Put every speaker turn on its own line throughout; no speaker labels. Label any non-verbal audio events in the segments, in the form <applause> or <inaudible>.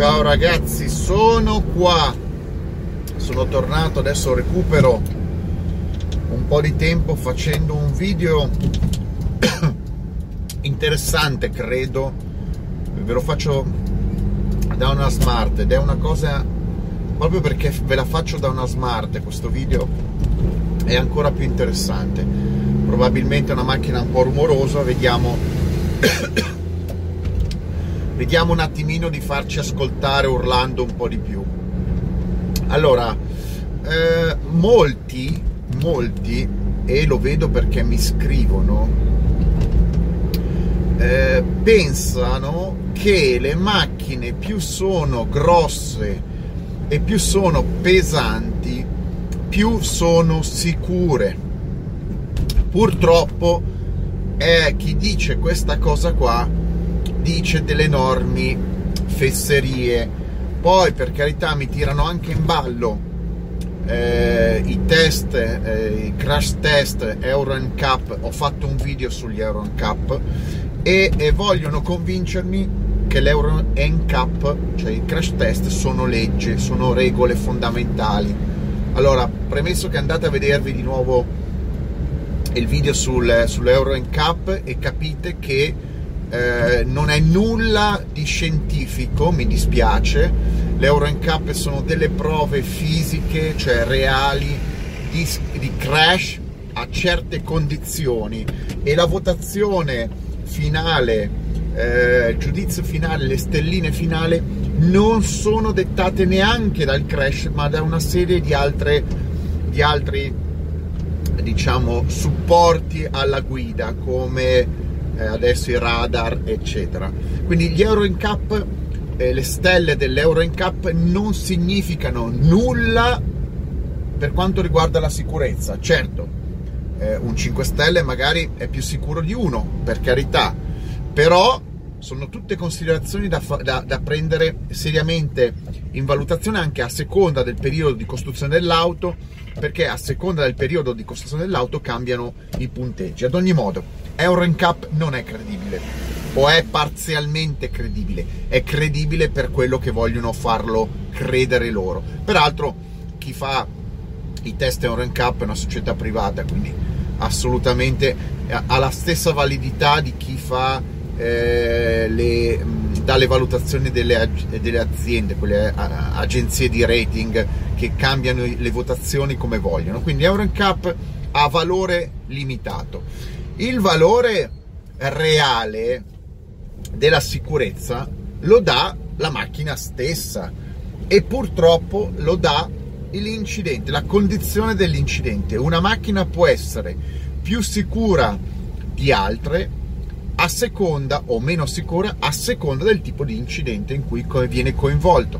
Ciao ragazzi, sono qua. Sono tornato, adesso recupero un po' di tempo facendo un video <coughs> interessante, credo. Ve lo faccio da una smart ed è una cosa proprio perché ve la faccio da una smart questo video è ancora più interessante. Probabilmente è una macchina un po' rumorosa, vediamo vediamo un attimino di farci ascoltare urlando un po' di più. Allora, eh, molti, molti, e lo vedo perché mi scrivono, eh, pensano che le macchine più sono grosse e più sono pesanti, più sono sicure. Purtroppo è chi dice questa cosa qua dice delle enormi fesserie. Poi per carità mi tirano anche in ballo eh, i test, eh, i crash test Euro NCAP, ho fatto un video sugli Euro NCAP e, e vogliono convincermi che l'Euro NCAP, cioè i crash test, sono legge, sono regole fondamentali. Allora, premesso che andate a vedervi di nuovo il video sul, sull'Euro NCAP e capite che eh, non è nulla di scientifico, mi dispiace. Le Euro NCAP sono delle prove fisiche, cioè reali, di, di crash a certe condizioni e la votazione finale, eh, il giudizio finale, le stelline finali non sono dettate neanche dal crash ma da una serie di altre di altri diciamo supporti alla guida come eh, adesso i radar, eccetera. Quindi gli Euro NCAP, eh, le stelle dell'Euro NCAP non significano nulla per quanto riguarda la sicurezza. Certo, eh, un 5 stelle magari è più sicuro di uno, per carità, però sono tutte considerazioni da, da, da, prendere seriamente in valutazione anche a seconda del periodo di costruzione dell'auto, perché a seconda del periodo di costruzione dell'auto cambiano i punteggi. Ad ogni modo, Euro Cup non è credibile o è parzialmente credibile, è credibile per quello che vogliono farlo credere loro. Peraltro chi fa i test Euro Cup è una società privata, quindi assolutamente eh, ha la stessa validità di chi fa eh, le, dalle valutazioni delle, delle aziende, quelle agenzie di rating che cambiano le votazioni come vogliono. Quindi Euro Cup ha valore limitato il valore reale della sicurezza lo dà la macchina stessa e purtroppo lo dà l'incidente, la condizione dell'incidente. Una macchina può essere più sicura di altre a seconda o meno sicura a seconda del tipo di incidente in cui viene coinvolto.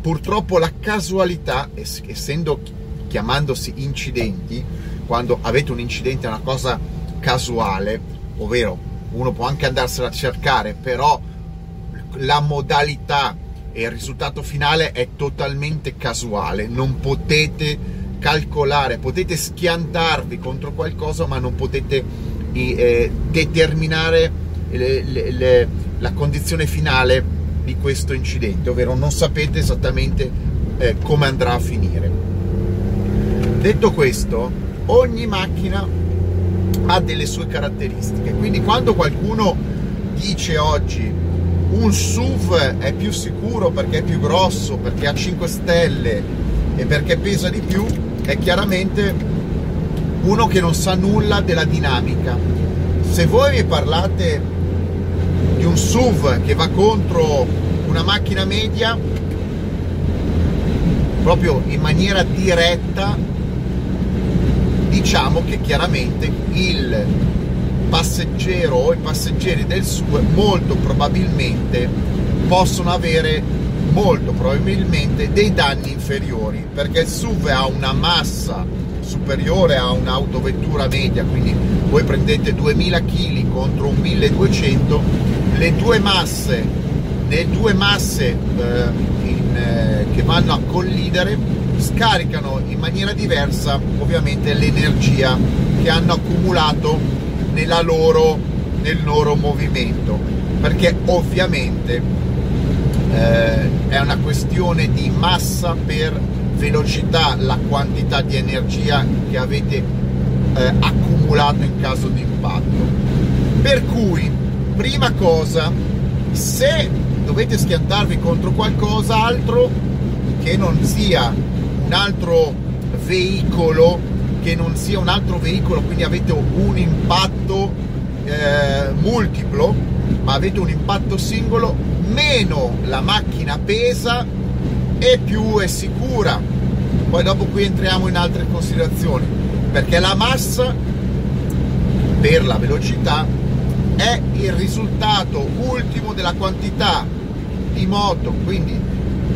Purtroppo la casualità, essendo chiamandosi incidenti, quando avete un incidente è una cosa casuale, ovvero uno può anche andarsela a cercare, però la modalità e il risultato finale è totalmente casuale, non potete calcolare, potete schiantarvi contro qualcosa, ma non potete eh, determinare le, le, le, la condizione finale di questo incidente, ovvero non sapete esattamente eh, come andrà a finire. Detto questo, ogni macchina ha delle sue caratteristiche. Quindi quando qualcuno dice oggi un SUV è più sicuro perché è più grosso, perché ha 5 stelle e perché pesa di più, è chiaramente uno che non sa nulla della dinamica. Se voi mi parlate di un SUV che va contro una macchina media, proprio in maniera diretta, diciamo che chiaramente il passeggero o i passeggeri del SUV molto probabilmente possono avere molto probabilmente dei danni inferiori perché il SUV ha una massa superiore a un'autovettura media quindi voi prendete 2000 kg contro un 1200 le due masse le due masse eh, in, eh, che vanno a collidere scaricano in maniera diversa ovviamente l'energia che hanno accumulato loro, nel loro movimento. Perché ovviamente eh, è una questione di massa per velocità, la quantità di energia che avete eh, accumulato in caso di impatto. Per cui, prima cosa, se dovete schiantarvi contro qualcosa altro che non sia un altro veicolo, che non sia un altro veicolo, quindi avete un impatto eh, multiplo, ma avete un impatto singolo, meno la macchina pesa e più è sicura. Poi dopo qui entriamo in altre considerazioni, perché la massa per la velocità è il risultato ultimo della quantità di moto, quindi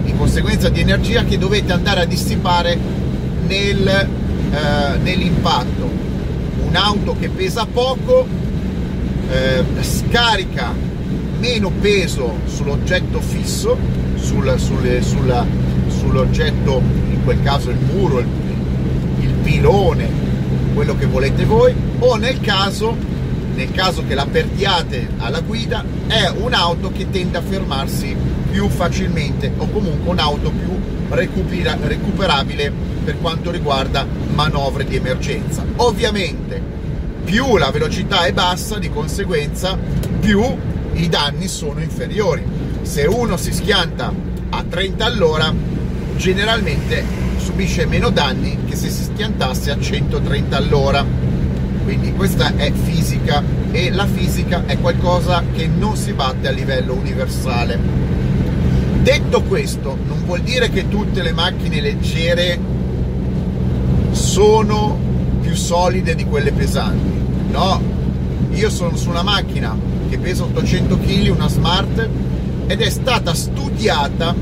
di conseguenza di energia che dovete andare a dissipare nel, eh, nell'impatto. Un'auto che pesa poco eh, scarica meno peso sull'oggetto fisso, sul, sulle, sulla, sull'oggetto, in quel caso il muro, il, il pilone, quello che volete voi, o nel caso, nel caso che la perdiate alla guida, è un'auto che tende a fermarsi più facilmente o comunque un'auto più recupera, recuperabile per quanto riguarda manovre di emergenza. Ovviamente più la velocità è bassa, di conseguenza più i danni sono inferiori. Se uno si schianta a 30 all'ora, generalmente subisce meno danni che se si schiantasse a 130 all'ora. Quindi questa è fisica e la fisica è qualcosa che non si batte a livello universale. Detto questo, non vuol dire che tutte le macchine leggere sono più solide di quelle pesanti. No, io sono su una macchina che pesa 800 kg, una Smart, ed è stata studiata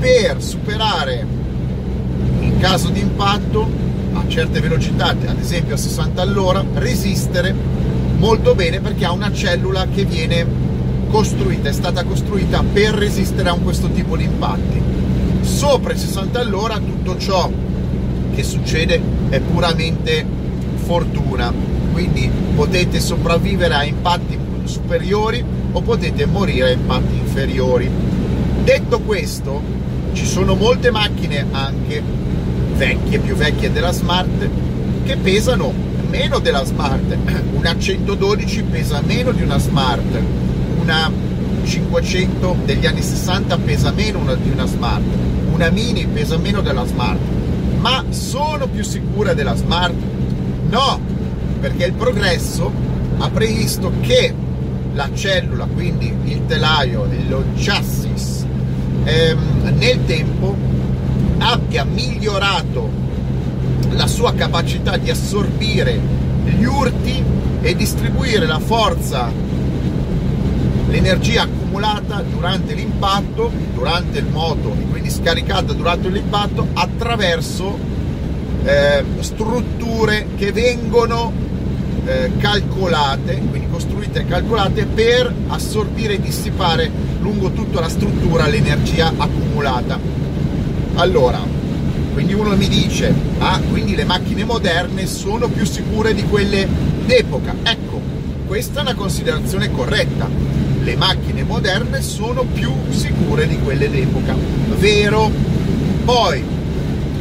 per superare in caso di impatto a certe velocità, ad esempio a 60 all'ora, resistere molto bene perché ha una cellula che viene costruita, è stata costruita per resistere a questo tipo di impatti. Sopra i 60 all'ora tutto ciò che succede è puramente fortuna, quindi potete sopravvivere a impatti superiori o potete morire a impatti inferiori. Detto questo, ci sono molte macchine anche vecchie, più vecchie della Smart, che pesano meno della Smart. <clears throat> Una 112 pesa meno di una Smart, una 500 degli anni 60 pesa meno di una Smart, una Mini pesa meno della Smart. Ma sono più sicure della Smart? No, perché il progresso ha previsto che la cellula, quindi il telaio, lo chassis, ehm, nel tempo abbia migliorato la sua capacità di assorbire gli urti e distribuire la forza, l'energia accumulata durante l'impatto, durante il moto e quindi scaricata durante l'impatto attraverso eh, strutture che vengono eh, calcolate, quindi costruite e calcolate per assorbire e dissipare lungo tutta la struttura l'energia accumulata. Allora, quindi uno mi dice, ah, quindi le macchine moderne sono più sicure di quelle d'epoca. Ecco, questa è una considerazione corretta. Le macchine moderne sono più sicure di quelle d'epoca. Vero? Poi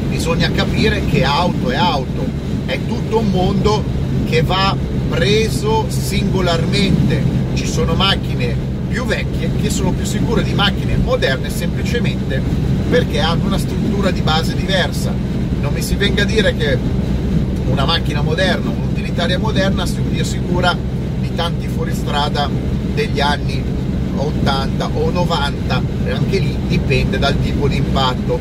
bisogna capire che auto è auto, è tutto un mondo che va preso singolarmente. Ci sono macchine più vecchie che sono più sicure di macchine moderne semplicemente perché hanno una struttura di base diversa. Non mi si venga a dire che una macchina moderna, un'utilitaria moderna sia sicura di tanti fuoristrada degli anni 80 o 90, anche lì dipende dal tipo di impatto.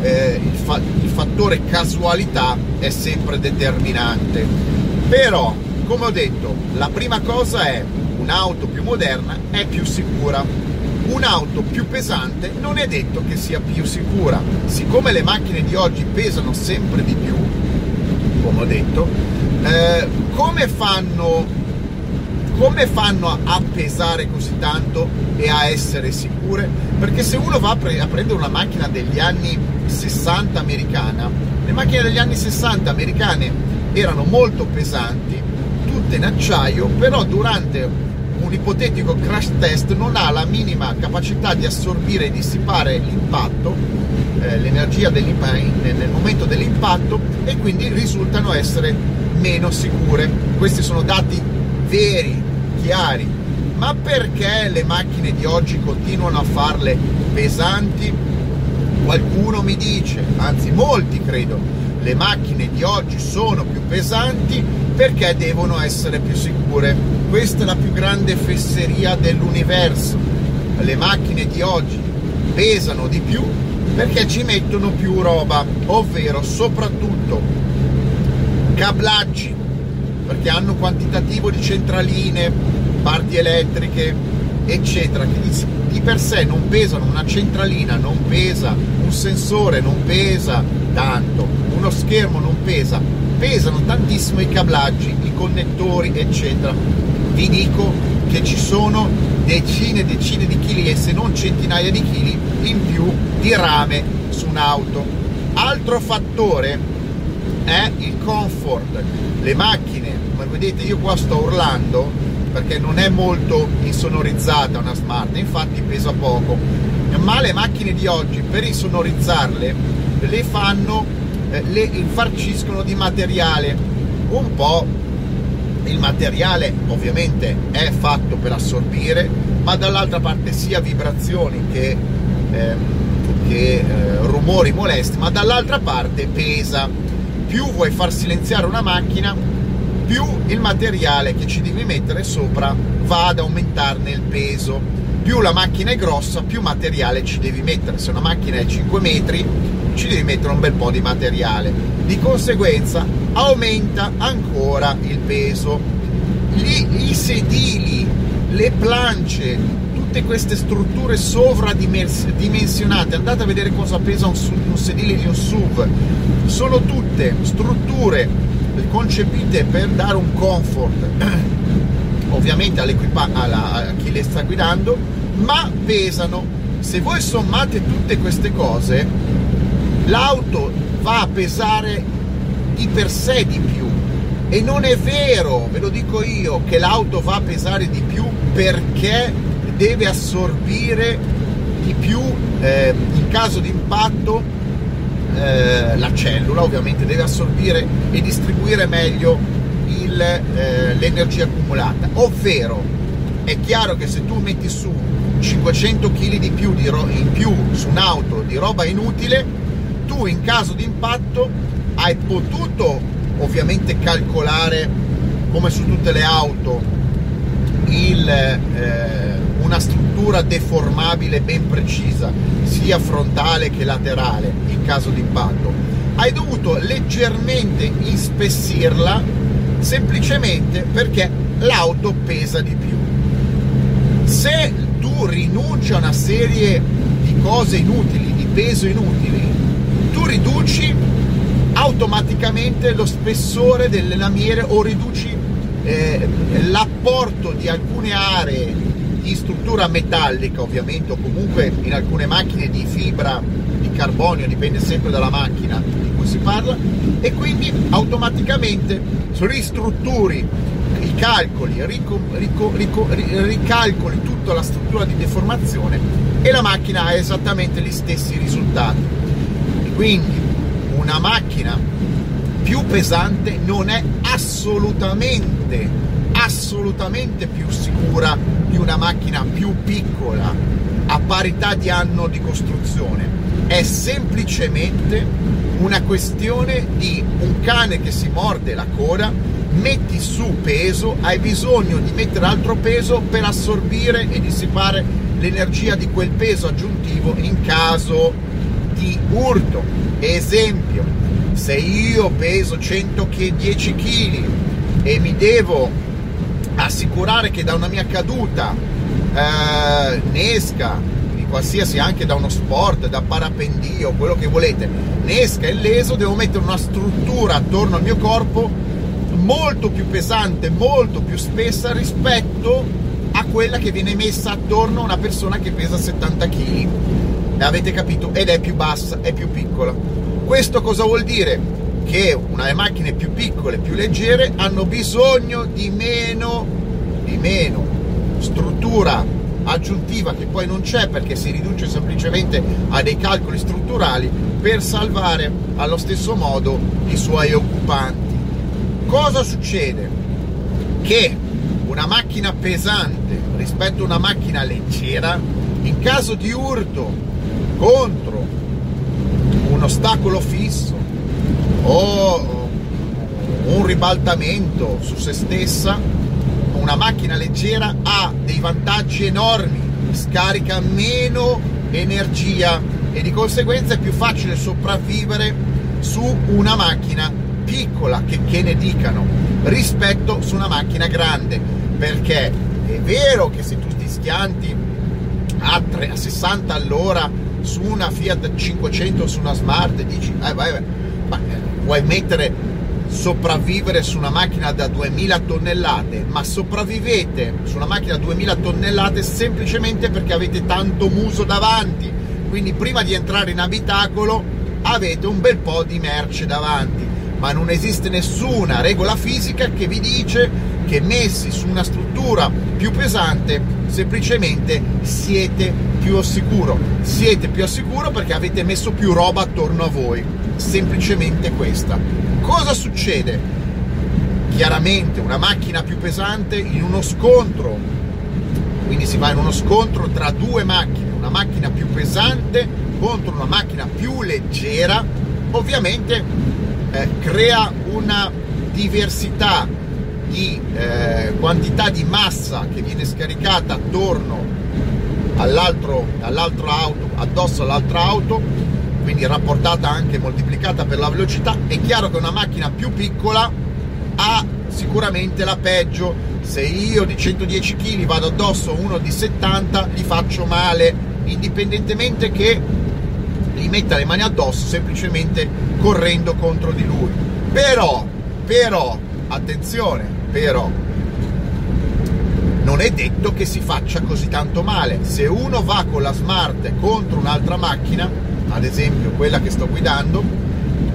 Eh, il, fa- il fattore casualità è sempre determinante però come ho detto la prima cosa è un'auto più moderna è più sicura un'auto più pesante non è detto che sia più sicura siccome le macchine di oggi pesano sempre di più come ho detto eh, come fanno come fanno a pesare così tanto e a essere sicure? Perché se uno va a, pre- a, prendere una macchina degli anni 60 americana, le macchine degli anni 60 americane erano molto pesanti, tutte in acciaio, però durante un ipotetico crash test non ha la minima capacità di assorbire e dissipare l'impatto, eh, l'energia nel momento dell'impatto e quindi risultano essere meno sicure. Questi sono dati veri, chiari. Ma perché le macchine di oggi continuano a farle pesanti? Qualcuno mi dice, anzi molti credo, le macchine di oggi sono più pesanti perché devono essere più sicure. Questa è la più grande fesseria dell'universo. Le macchine di oggi pesano di più perché ci mettono più roba, ovvero soprattutto cablaggi, perché hanno quantitativo di centraline, parti elettriche, eccetera, che di per sé non pesano, una centralina non pesa, un sensore non pesa tanto, uno schermo non pesa, pesano tantissimo i cablaggi, i connettori, eccetera. Vi dico che ci sono decine e decine di chili e se non centinaia di chili in più di rame su un'auto. Altro fattore è il comfort. Le macchine, come vedete io qua sto urlando perché non è molto insonorizzata una smart, infatti pesa poco, ma le macchine di oggi per insonorizzarle le fanno, eh, le infarciscono di materiale. Un po' il materiale ovviamente è fatto per assorbire ma dall'altra parte sia vibrazioni che, eh, che eh, rumori molesti ma dall'altra parte pesa. Più vuoi far silenziare una macchina più il materiale che ci devi mettere sopra va ad aumentarne il peso più la macchina è grossa più materiale ci devi mettere. Se una macchina è 5 metri ci devi mettere un bel po' di materiale. Di conseguenza aumenta ancora il peso. Gli, i sedili le planche tutte queste strutture sovradimensionate andate a vedere cosa pesa un, un sedile di un SUV. Sono tutte strutture concepite per dare un comfort <clears throat> ovviamente a chi le sta guidando ma pesano. Se voi sommate tutte queste cose l'auto va a pesare di per sé di più. E non è vero, ve lo dico io, che l'auto va a pesare di più perché deve assorbire di più eh, in caso di impatto eh, la cellula ovviamente deve assorbire e distribuire meglio l'energia accumulata. Ovvero è chiaro che se tu metti su 500 kg di più di in più su un'auto di roba inutile tu in caso di impatto hai potuto ovviamente calcolare come su tutte le auto il, eh, una struttura deformabile ben precisa sia frontale che laterale in caso di impatto. Hai dovuto leggermente ispessirla semplicemente perché l'auto pesa di più. Se tu rinunci a una serie di cose inutili di peso inutili tu riduci automaticamente lo spessore delle lamiere o riduci eh, l'apporto di alcune aree di struttura metallica ovviamente o comunque in alcune macchine di fibra carbonio dipende sempre dalla macchina di cui si parla e quindi automaticamente ristrutturi i calcoli rico, rico, rico, ricalcoli tutta la struttura di deformazione e la macchina ha esattamente gli stessi risultati quindi una macchina più pesante non è assolutamente, assolutamente più sicura di una macchina più piccola a parità di anno di costruzione. È semplicemente una questione di un cane che si morde la coda, metti su peso, hai bisogno di mettere altro peso per assorbire e dissipare l'energia di quel peso aggiuntivo in caso di urto. Esempio, se io peso 110 kg e mi devo assicurare che da una mia caduta eh, nesca di qualsiasi anche da uno sport, da parapendio, quello che volete, nesca illeso, devo mettere una struttura attorno al mio corpo molto più pesante, molto più spessa rispetto a quella che viene messa attorno a una persona che pesa 70 kg avete capito? Ed è più bassa, è più piccola. Questo cosa vuol dire? Che una macchine più piccole, più leggere, hanno bisogno di meno, di meno struttura aggiuntiva che poi non c'è perché si riduce semplicemente a dei calcoli strutturali per salvare allo stesso modo i suoi occupanti. Cosa succede? Che una macchina pesante rispetto a una macchina leggera, in caso di urto contro un ostacolo fisso o un ribaltamento su se stessa, una macchina leggera ha dei vantaggi enormi, scarica meno energia e di conseguenza è più facile sopravvivere su una macchina piccola, che, che ne dicano, rispetto su una macchina grande, perché è vero che se tu ti schianti a, 3, a 60 all'ora su una Fiat 500 o su una Smart dici, eh, vai, vai, ma eh, vuoi mettere sopravvivere su una macchina da 2000 tonnellate, ma sopravvivete su una macchina da 2000 tonnellate semplicemente perché avete tanto muso davanti. Quindi prima di entrare in abitacolo avete un bel po' di merce davanti, ma non esiste nessuna regola fisica che vi dice che messi su una struttura più pesante semplicemente siete più al sicuro. Siete più al sicuro perché avete messo più roba attorno a voi. Semplicemente questa. Cosa succede? Chiaramente una macchina più pesante in uno scontro, quindi si va in uno scontro tra due macchine, una macchina più pesante contro una macchina più leggera, ovviamente eh, crea una diversità di eh, quantità di massa che viene scaricata attorno all'altro, all'altro auto, addosso all'altra auto quindi rapportata anche moltiplicata per la velocità, è chiaro che una macchina più piccola ha sicuramente la peggio. Se io di 110 kg vado addosso a uno di 70, gli faccio male, indipendentemente che gli metta le mani addosso semplicemente correndo contro di lui. Però, però, attenzione, però, non è detto che si faccia così tanto male. Se uno va con la smart contro un'altra macchina, ad esempio quella che sto guidando,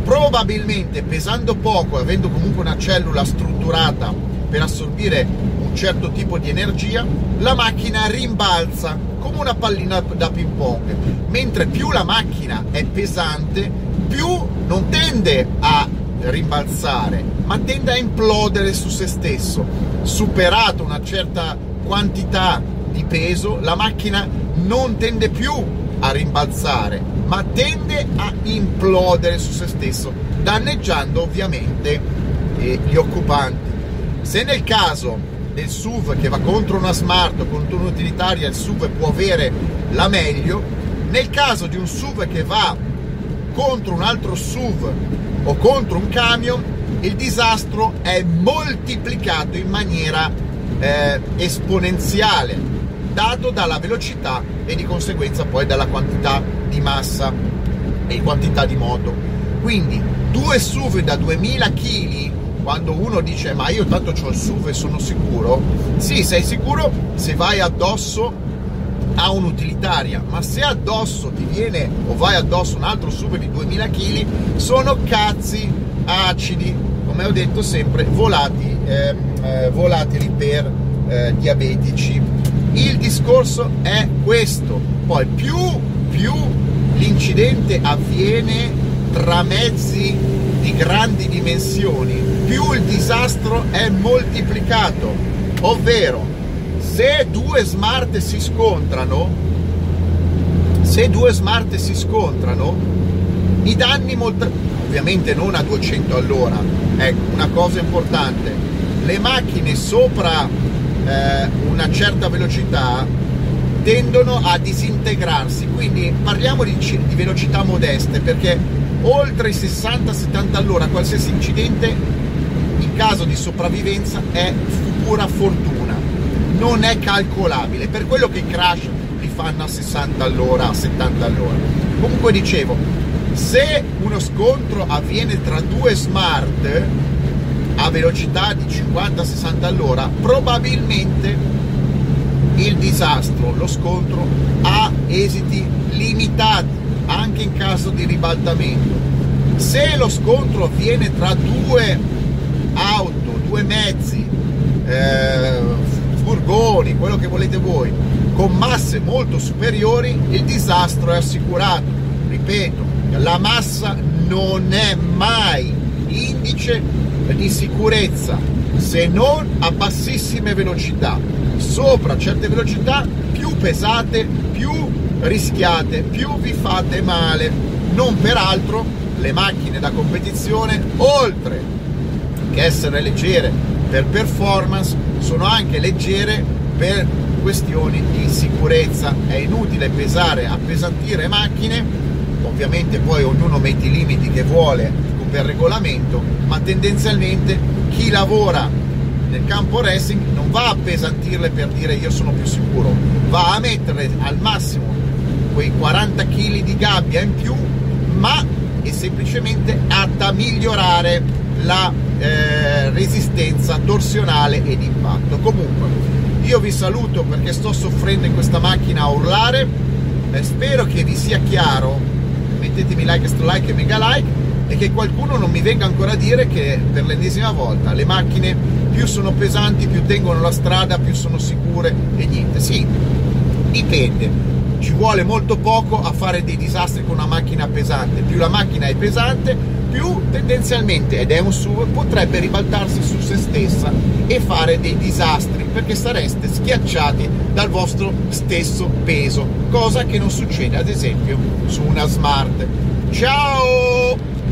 probabilmente pesando poco, avendo comunque una cellula strutturata per assorbire un certo tipo di energia, la macchina rimbalza come una pallina da ping pong, mentre più la macchina è pesante, più non tende a rimbalzare, ma tende a implodere su se stesso. Superato una certa quantità di peso, la macchina non tende più a rimbalzare, ma tende a implodere su se stesso, danneggiando ovviamente eh, gli occupanti. Se nel caso del SUV che va contro una smart contro un'utilitaria, il SUV può avere la meglio, nel caso di un SUV che va contro un altro SUV o contro un camion, il disastro è moltiplicato in maniera eh, esponenziale dato dalla velocità e di conseguenza poi dalla quantità di massa e quantità di moto. Quindi due SUV da 2000 kg, quando uno dice ma io tanto ho il SUV e sono sicuro, sì, sei sicuro se vai addosso a un'utilitaria, ma se addosso ti viene o vai addosso un altro SUV di 2000 kg, sono cazzi acidi, come ho detto sempre, volati, eh, eh, volatili per eh, diabetici il discorso è questo. Poi più, più l'incidente avviene tra mezzi di grandi dimensioni, più il disastro è moltiplicato. Ovvero, se due smart si scontrano, se due smart si scontrano, i danni molto, ovviamente non a 200 all'ora. Ecco, una cosa importante, le macchine sopra eh, una certa velocità tendono a disintegrarsi quindi parliamo di, di velocità modeste perché oltre i 60-70 all'ora qualsiasi incidente in caso di sopravvivenza è pura fortuna non è calcolabile per quello che i crash li fanno a 60 all'ora a 70 all'ora comunque dicevo se uno scontro avviene tra due smart a velocità di 50-60 all'ora, probabilmente il disastro, lo scontro ha esiti limitati anche in caso di ribaltamento. Se lo scontro avviene tra due auto, due mezzi, eh, furgoni, quello che volete voi, con masse molto superiori, il disastro è assicurato. Ripeto, la massa non è mai indice di sicurezza se non a bassissime velocità. Sopra certe velocità più pesate, più rischiate, più vi fate male. Non peraltro le macchine da competizione, oltre che essere leggere per performance, sono anche leggere per questioni di sicurezza. È inutile pesare, appesantire macchine, ovviamente poi ognuno mette i limiti che vuole per regolamento, ma tendenzialmente chi lavora nel campo racing non va a appesantirle per dire io sono più sicuro, va a mettere al massimo quei 40 kg di gabbia in più, ma è semplicemente atta a migliorare la eh, resistenza torsionale ed impatto. Comunque, io vi saluto perché sto soffrendo in questa macchina a urlare, eh, spero che vi sia chiaro, mettetemi like, like e mega like e che qualcuno non mi venga ancora a dire che per l'ennesima volta le macchine più sono pesanti, più tengono la strada, più sono sicure e niente. Sì, dipende. Ci vuole molto poco a fare dei disastri con una macchina pesante. Più la macchina è pesante, più tendenzialmente, ed è un SUV, potrebbe ribaltarsi su se stessa e fare dei disastri perché sareste schiacciati dal vostro stesso peso, cosa che non succede ad esempio su una Smart. Ciao!